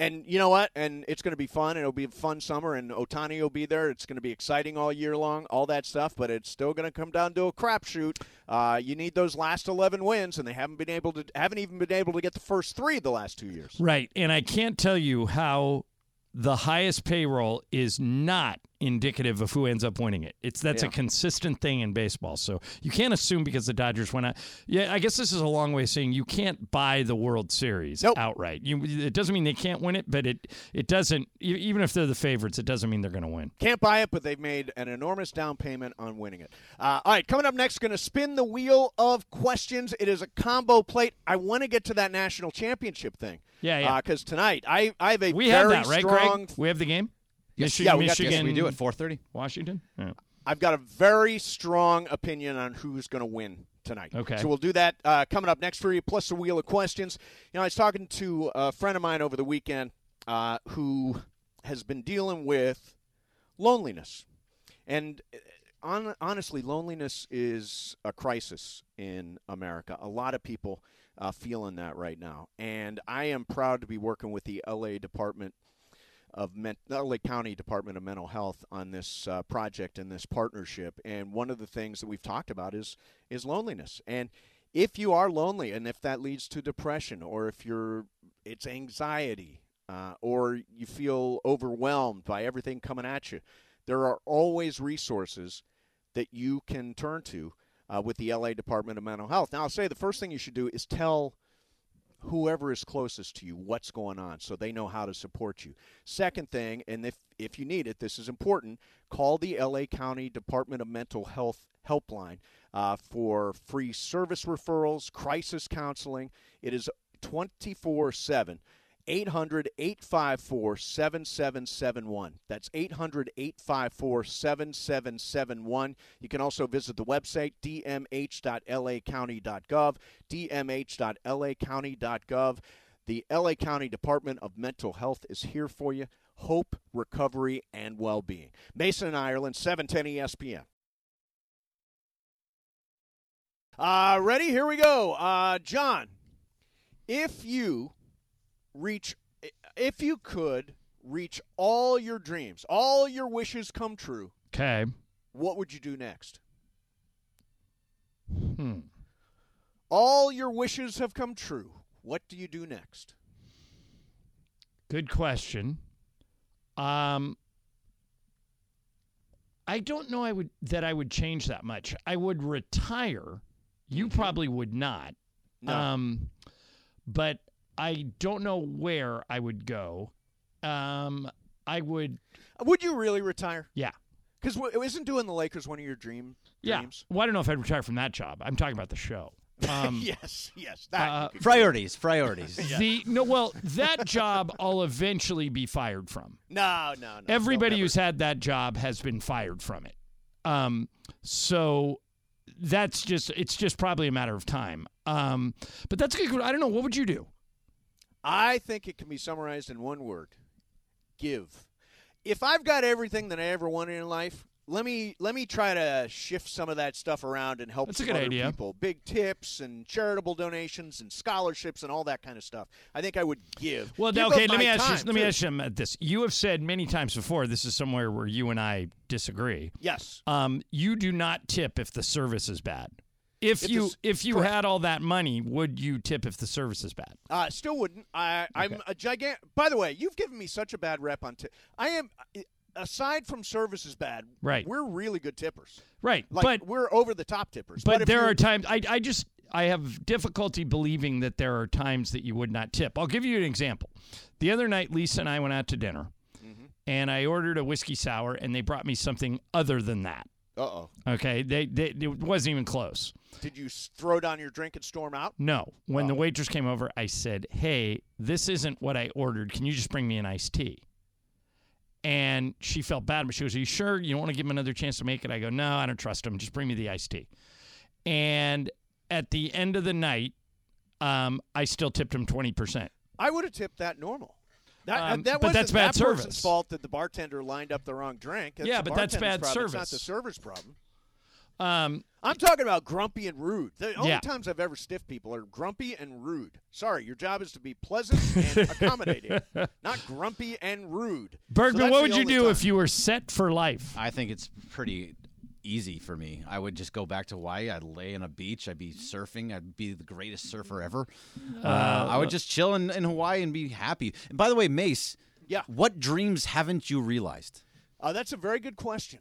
And you know what? And it's going to be fun. It'll be a fun summer, and Ohtani will be there. It's going to be exciting all year long, all that stuff. But it's still going to come down to a crapshoot. Uh, you need those last 11 wins, and they haven't been able to haven't even been able to get the first three the last two years. Right, and I can't tell you how the highest payroll is not indicative of who ends up winning it. It's that's a consistent thing in baseball. So you can't assume because the Dodgers went out. Yeah, I guess this is a long way of saying you can't buy the World Series Nope. outright. You, it doesn't mean they can't win it, but it it doesn't. Even if they're the favorites, it doesn't mean they're going to win. Can't buy it, but they've made an enormous down payment on winning it. Uh, all right, coming up next, going to spin the wheel of questions. It is a combo plate. I want to get to that national championship thing. Yeah, yeah. Because tonight, I, I have a We very have that, right, strong. Greg? We have the game. Michi- yeah, we got Michigan. we do at 4:30. Washington. Yeah. I've got a very strong opinion on who's going to win tonight. Okay. So we'll do that uh, coming up next for you, plus a wheel of questions. You know, I was talking to a friend of mine over the weekend uh, who has been dealing with loneliness. And uh, on, honestly, loneliness is a crisis in America. A lot of people uh, feeling that right now. And I am proud to be working with the LA Department of Men- LA County Department of Mental Health on this uh, project and this partnership. And one of the things that we've talked about is is loneliness. And if you are lonely, and if that leads to depression, or if you're it's anxiety, uh, or you feel overwhelmed by everything coming at you, there are always resources that you can turn to uh, with the LA Department of Mental Health. Now, I'll say the first thing you should do is tell whoever is closest to you what's going on so they know how to support you. Second thing, and if, if you need it, this is important, call the LA County Department of Mental Health helpline uh, for free service referrals, crisis counseling. It is 24 7. 800 854 7771. That's 800 854 7771. You can also visit the website dmh.lacounty.gov, dmh.lacounty.gov. The LA County Department of Mental Health is here for you. Hope, recovery, and well being. Mason and Ireland, 710 ESPN. Uh, ready? Here we go. Uh, John, if you reach if you could reach all your dreams, all your wishes come true, Okay. what would you do next? Hmm. All your wishes have come true. What do you do next? Good question. Um, I don't know. I would that I would change that much. I would retire. You probably would not. No. Um, but I don't know where I would go. Um, I would. Would you really retire? Yeah. Because isn't doing the Lakers one of your dream Yeah. dreams? Well, I don't know if I'd retire from that job. I'm talking about the show. Um, yes, yes. That uh, you Priorities, priorities. The no, well, that job I'll eventually be fired from. no, no, no. Everybody who's had that job has been fired from it. Um, so that's just it's just probably a matter of time. Um, but that's good. I don't know. What would you do? I think it can be summarized in one word: give. If I've got everything that I ever wanted in life, let me let me try to shift some of that stuff around and help That's a some good other idea. people. Big tips and charitable donations and scholarships and all that kind of stuff. I think I would give. Well, Give okay. Let me ask you. Let me ask you about this. You have said many times before. This is somewhere where you and I disagree. Yes. Um, you do not tip if the service is bad. If, If you the- if you correct. had all that money, would you tip if the service is bad? Uh, still wouldn't. I, I'm a gigantic. By the way, you've given me such a bad rep on tip. I am. Aside from service is bad, Right. We're really good tippers. Right, Like but we're over the top tippers. But, if there are times I, I just I have difficulty believing that there are times that you would not tip. I'll give you an example. The other night, Lisa and I went out to dinner, Mm-hmm. and I ordered a whiskey sour, and they brought me something other than that. Uh oh. Okay, they, they it wasn't even close. Did you throw down your drink and storm out? No, when Oh. the waitress came over, I said, "Hey, this isn't what I ordered. Can you just bring me an iced tea?" And she felt bad, but she goes, "Are you sure you don't want to give him another chance to make it?" I go, "No, I don't trust him. Just bring me the iced tea." And at the end of the night, um, I still tipped him twenty percent. I would have tipped that normal. That, Um, that but that's bad that service. fault that the bartender lined up the wrong drink. That's Yeah, but that's bad problem. It's not the server's problem. Um, I'm talking about grumpy and rude. The only Yeah. times I've ever stiffed people are grumpy and rude. Sorry, your job is to be pleasant and accommodating, not grumpy and rude. Bergman, that's what would you do time. if you were set for life? I think it's pretty easy for me. I would just go back to Hawaii. I'd lay on a beach. I'd be surfing. I'd be the greatest surfer ever. Uh, I would just chill in, in Hawaii and be happy. And by the way, Mace, Yeah. what dreams haven't you realized? Uh, that's a very good question.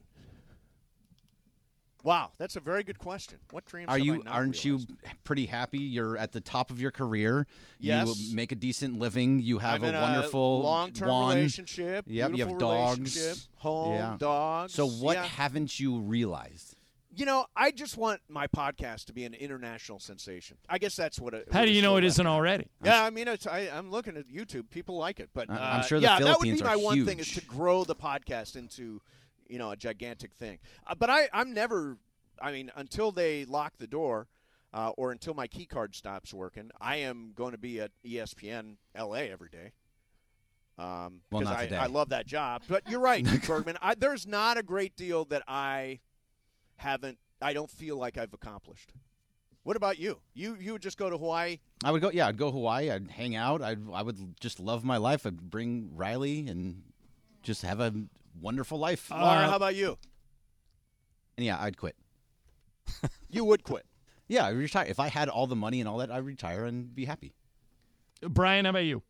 Wow, that's a very good question. What dreams Are have I you not aren't realized? you pretty happy? You're at the top of your career. Yes. You make a decent living. You have I'm in a wonderful long-term one. relationship. Yep, you have dogs. home, Yeah. dogs. So what yeah. haven't you realized? You know, I just want my podcast to be an international sensation. I guess that's what it. How what do you know all it about. isn't already? Yeah, I mean, it's. I, I'm looking at YouTube. People like it, but uh, I- I'm sure the yeah, that would be my are one thing is to grow the podcast into, you know, a gigantic thing. Uh, but I, I'm never. I mean, until they lock the door, uh, or until my key card stops working, I am going to be at ESPN LA every day. Um, Well, not I, today. I love that job. But you're right, Bergman. I, there's not a great deal that I haven't. I don't feel like I've accomplished. What about you? You you would just go to Hawaii? I would go. Yeah, I'd go Hawaii. I'd hang out. I'd I would just love my life. I'd bring Riley and just have a wonderful life. Laura, how about you? and yeah, I'd quit. You would quit. Yeah, I'd retire. If I had all the money and all that, I'd retire and be happy. Brian, how about you?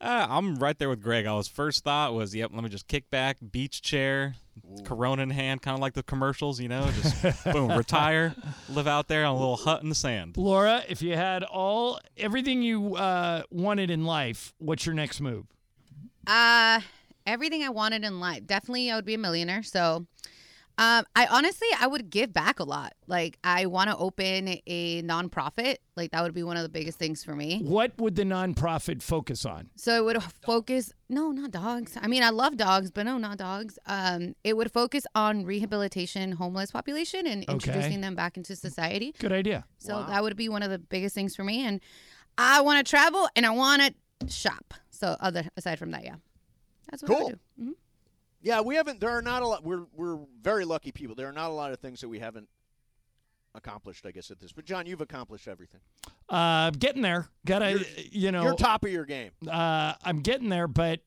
Uh, I'm right there with Greg. I was first thought was, yep, let me just kick back, beach chair, Corona in hand, kind of like the commercials, you know, just boom, retire, live out there on a little hut in the sand. Laura, if you had all everything you uh, wanted in life, what's your next move? Uh, everything I wanted in life. Definitely, I would be a millionaire. So, um, I honestly, I would give back a lot. Like, I want to open a nonprofit. Like, that would be one of the biggest things for me. What would the nonprofit focus on? So it would focus. No, not dogs. I mean, I love dogs, but no, not dogs. Um, it would focus on rehabilitation, homeless population, and Okay. introducing them back into society. Good idea. So that would be one of the biggest things for me. And I want to travel and I want to shop. So other aside from that, yeah, that's what I Cool. would do. Mhm. Yeah, we haven't. There are not a lot. We're we're very lucky people. There are not a lot of things that we haven't accomplished. I guess at this. But John, you've accomplished everything. Uh, getting there. Gotta, You're- know, You're top of your game. uh, I'm getting there, but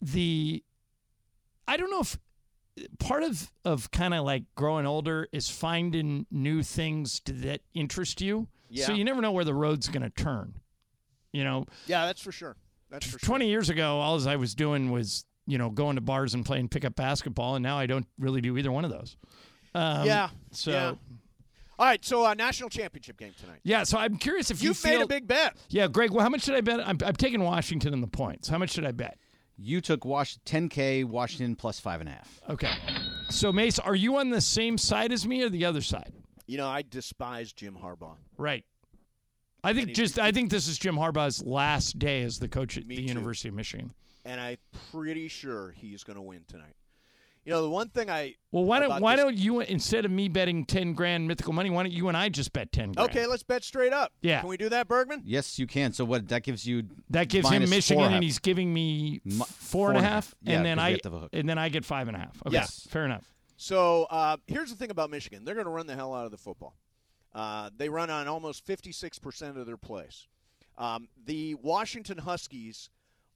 the I don't know if part of of kind of like growing older is finding new things to, that interest you. Yeah. So you never know where the road's going to turn. You know, Yeah, that's for sure. That's for sure. 20 years ago, all I was doing was, you know, going to bars and playing pickup basketball, and now I don't really do either one of those. Um, yeah. So, yeah. All right. So uh, national championship game tonight. yeah, so I'm curious if you You've feel. made a big bet. yeah, Greg, well, how much did I bet? I'm, I'm taking Washington in the points. How much did I bet? You took Wash 10K Washington plus five and a half. Okay. So, Mace, are you on the same side as me or the other side? You know, I despise Jim Harbaugh. Right. I think just I think this is Jim Harbaugh's last day as the coach at the too. University of Michigan. and I'm pretty sure he's going to win tonight. You know, the one thing I Well, why don't why this- don't you instead of me betting ten grand mythical money, why don't you and I just bet ten grand? Okay, let's bet straight up. Yeah. Can we do that, Bergman? Yes, you can. So what? That gives you That gives him Michigan, four and he's giving me Mi- f- four and a half, Yeah, and then 'cause you I get the hook. and then I get five and a half. Okay, Yes. fair enough. So uh, here's the thing about Michigan: they're going to run the hell out of the football. Uh, they run on almost 56% of their plays. Um, the Washington Huskies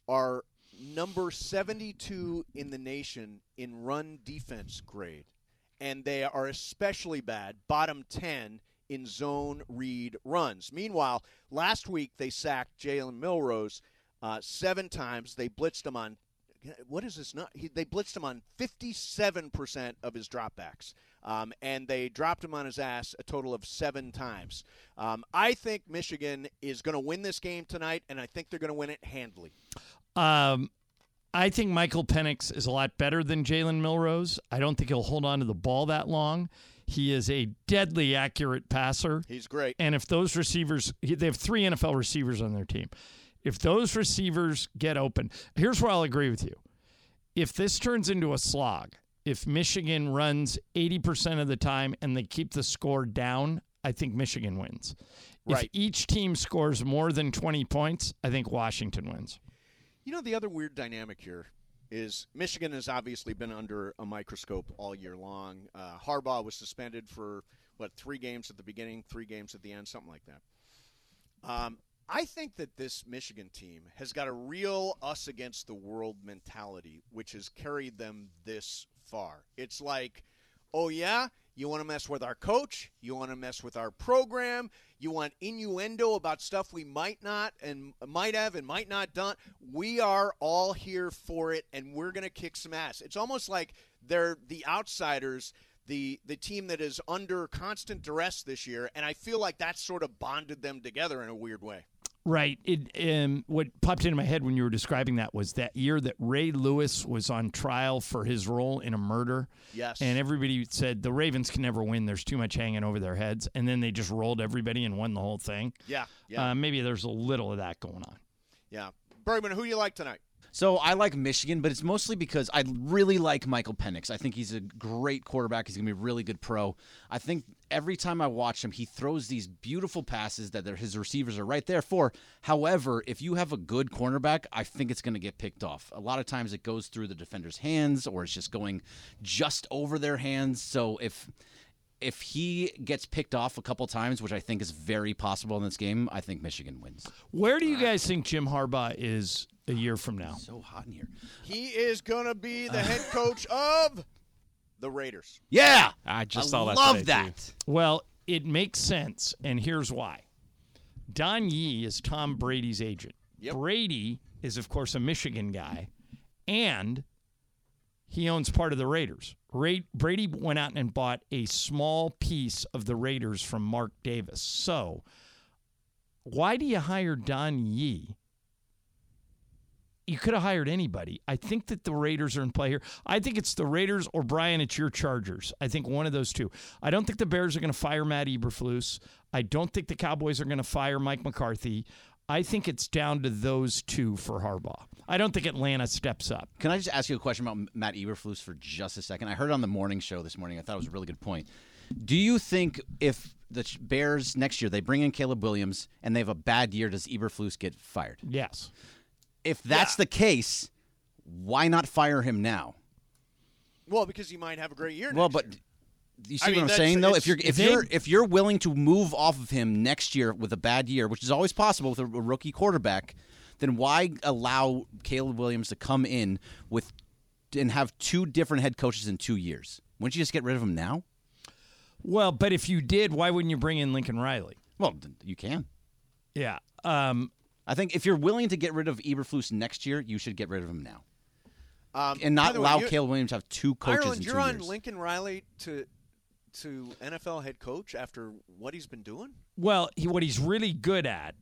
are number 72 in the nation in run defense grade, and they are especially bad, bottom 10 in zone read runs. Meanwhile, last week they sacked Jalen Milroe uh, seven times. They blitzed him on what is this? Not he, they blitzed him on 57% of his dropbacks, um, and they dropped him on his ass a total of seven times. Um, I think Michigan is going to win this game tonight, and I think they're going to win it handily. Um, I think Michael Penix is a lot better than Jalen Milroe. I don't think he'll hold on to the ball that long. He is a deadly accurate passer. He's great. And if those receivers, they have three NFL receivers on their team. If those receivers get open, here's where I'll agree with you. If this turns into a slog, if Michigan runs 80% of the time and they keep the score down, I think Michigan wins. If each team scores more than 20 points, I think Washington wins. You know, the other weird dynamic here is Michigan has obviously been under a microscope all year long. Uh, Harbaugh was suspended for, what, three games at the beginning, three games at the end, something like that. Um, I think that this Michigan team has got a real us against the world mentality, which has carried them this far. It's like, oh, yeah, you want to mess with our coach, you want to mess with our program, you want innuendo about stuff we might not and might have and might not done. We are all here for it, and we're going to kick some ass. It's almost like they're the outsiders the the team that is under constant duress this year, and I feel like that sort of bonded them together in a weird way. Right. It um, what popped into my head when you were describing that was that year that Ray Lewis was on trial for his role in a murder. Yes. And everybody said the Ravens can never win. There's too much hanging over their heads, and then they just rolled everybody and won the whole thing. Yeah, yeah. Uh, maybe there's a little of that going on. Yeah. Bergman, who you like tonight? So I like Michigan, but it's mostly because I really like Michael Penix. I think he's a great quarterback. He's going to be a really good pro. I think every time I watch him, he throws these beautiful passes that his receivers are right there for. However, if you have a good cornerback, I think it's going to get picked off. A lot of times it goes through the defender's hands or it's just going just over their hands. So if if he gets picked off a couple times, which I think is very possible in this game, I think Michigan wins. Where do you guys think Jim Harbaugh is a year from now? So hot in here. He is going to be the uh. head coach of the Raiders. Yeah, I just I saw that. love today, too. that. Well, it makes sense, and here's why. Don Yee is Tom Brady's agent. Brady is, of course, a Michigan guy, and he owns part of the Raiders. Ra- Brady went out and bought a small piece of the Raiders from Mark Davis. So, why do you hire Don Yee? You could have hired anybody. I think that the Raiders are in play here. I think it's the Raiders or Brian, it's your Chargers. I think one of those two. I don't think the Bears are going to fire Matt Eberflus. I don't think the Cowboys are going to fire Mike McCarthy. I think it's down to those two for Harbaugh. I don't think Atlanta steps up. Can I just ask you a question about Matt Eberflus for just a second? I heard it on the morning show this morning. I thought it was a really good point. Do you think if the Bears next year they bring in Caleb Williams and they have a bad year, does Eberflus get fired? Yes. If that's the case, why not fire him now? Well, because he might have a great year. Well, next but year. you see I mean, what I'm saying though? If you're if you're if you're willing to move off of him next year with a bad year, which is always possible with a, a rookie quarterback, then why allow Caleb Williams to come in with and have two different head coaches in two years? Wouldn't you just get rid of him now? Well, but if you did, why wouldn't you bring in Lincoln Riley? Well, you can. Yeah. Um, I think if you're willing to get rid of Eberflus next year, you should get rid of him now, Um, and not the way, allow you- Caleb Williams to have two coaches Ireland, in you're two on years. Lincoln Riley to to NFL head coach after what he's been doing. well, he, what he's really good at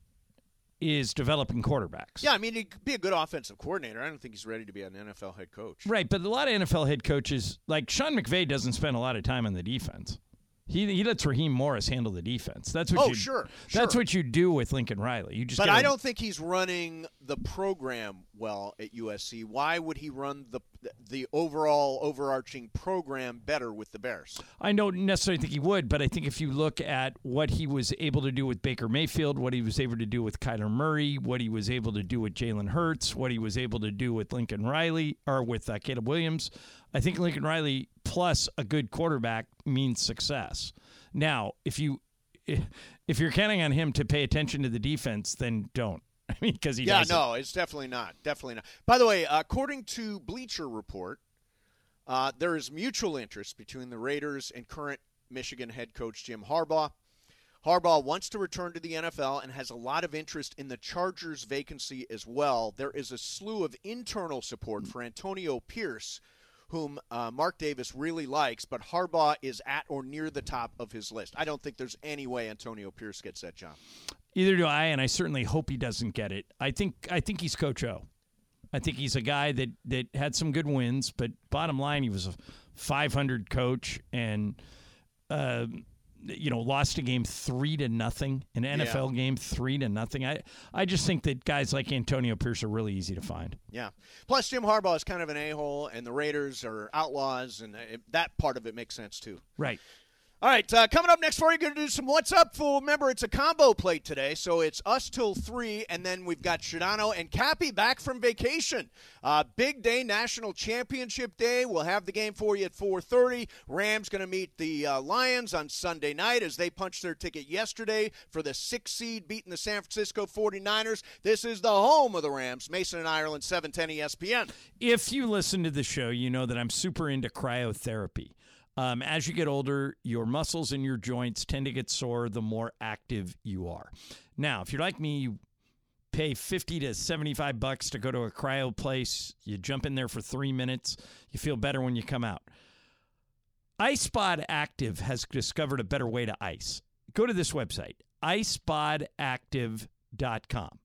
is developing quarterbacks. Yeah, I mean, he could be a good offensive coordinator. I don't think he's ready to be an NFL head coach. Right, but a lot of NFL head coaches, like Sean McVay, doesn't spend a lot of time on the defense. He, he lets Raheem Morris handle the defense. That's what Oh, you, sure, That's sure. what you do with Lincoln Riley. You just But I don't think he's running the program well at USC. Why would he run the the overall overarching program better with the Bears? I don't necessarily think he would, but I think if you look at what he was able to do with Baker Mayfield, what he was able to do with Kyler Murray, what he was able to do with Jalen Hurts, what he was able to do with Lincoln Riley or with uh, Caleb Williams, I think Lincoln Riley plus a good quarterback means success. Now, if you if you're counting on him to pay attention to the defense, then don't. I mean, because he yeah, doesn't. no, it's definitely not. Definitely not. By the way, according to Bleacher Report, uh, there is mutual interest between the Raiders and current Michigan head coach Jim Harbaugh. Harbaugh wants to return to the NFL and has a lot of interest in the Chargers vacancy as well. There is a slew of internal support for Antonio Pierce, whom uh, Mark Davis really likes, but Harbaugh is at or near the top of his list. I don't think there's any way Antonio Pierce gets that job. Either do I, and I certainly hope he doesn't get it. I think I think he's Coach O. I think he's a guy that that had some good wins, but bottom line, he was a 500 coach and uh, you know lost a game three to nothing, an NFL game three to nothing. I I just think that guys like Antonio Pierce are really easy to find. Yeah. Plus, Jim Harbaugh is kind of an a hole, and the Raiders are outlaws, and it, that part of it makes sense too. Right. All right, uh, coming up next for you, going to do some What's Up, Fool. Remember, it's a combo plate today, so it's us till 3, and then we've got Sedano and Cappy back from vacation. Uh, big day, National Championship Day. We'll have the game for you at 4.30. Rams going to meet the uh, Lions on Sunday night as they punched their ticket yesterday for the sixth seed, beating the San Francisco 49ers. This is the home of the Rams, Mason and Ireland, E 710 ESPN. If you listen to the show, you know that I'm super into cryotherapy. Um, as you get older, your muscles and your joints tend to get sore the more active you are. Now, if you're like me, you pay 50 to 75 bucks to go to a cryo place. You jump in there for three minutes. You feel better when you come out. IceBod Active has discovered a better way to ice. Go to this website, icebodactive.com.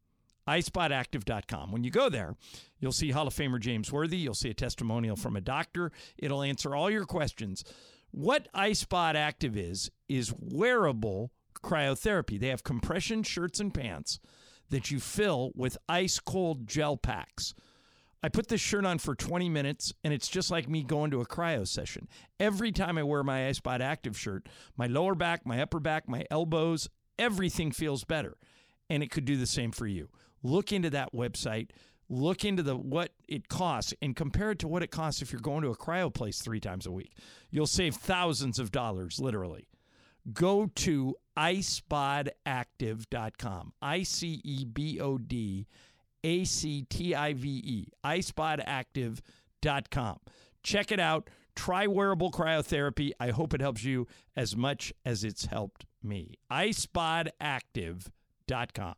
icebodactive.com. When you go there, you'll see Hall of Famer James Worthy. You'll see a testimonial from a doctor. It'll answer all your questions. What IceBod Active is, is wearable cryotherapy. They have compression shirts and pants that you fill with ice cold gel packs. I put this shirt on for 20 minutes and it's just like me going to a cryo session. Every time I wear my IceBod Active shirt, my lower back, my upper back, my elbows, everything feels better. And it could do the same for you. Look into that website, look into the what it costs and compare it to what it costs if you're going to a cryo place 3 times a week. You'll save thousands of dollars literally. Go to icebodactive.com. I C E B O D A C T I V E. icebodactive.com. Check it out. Try wearable cryotherapy. I hope it helps you as much as it's helped me. icebodactive.com.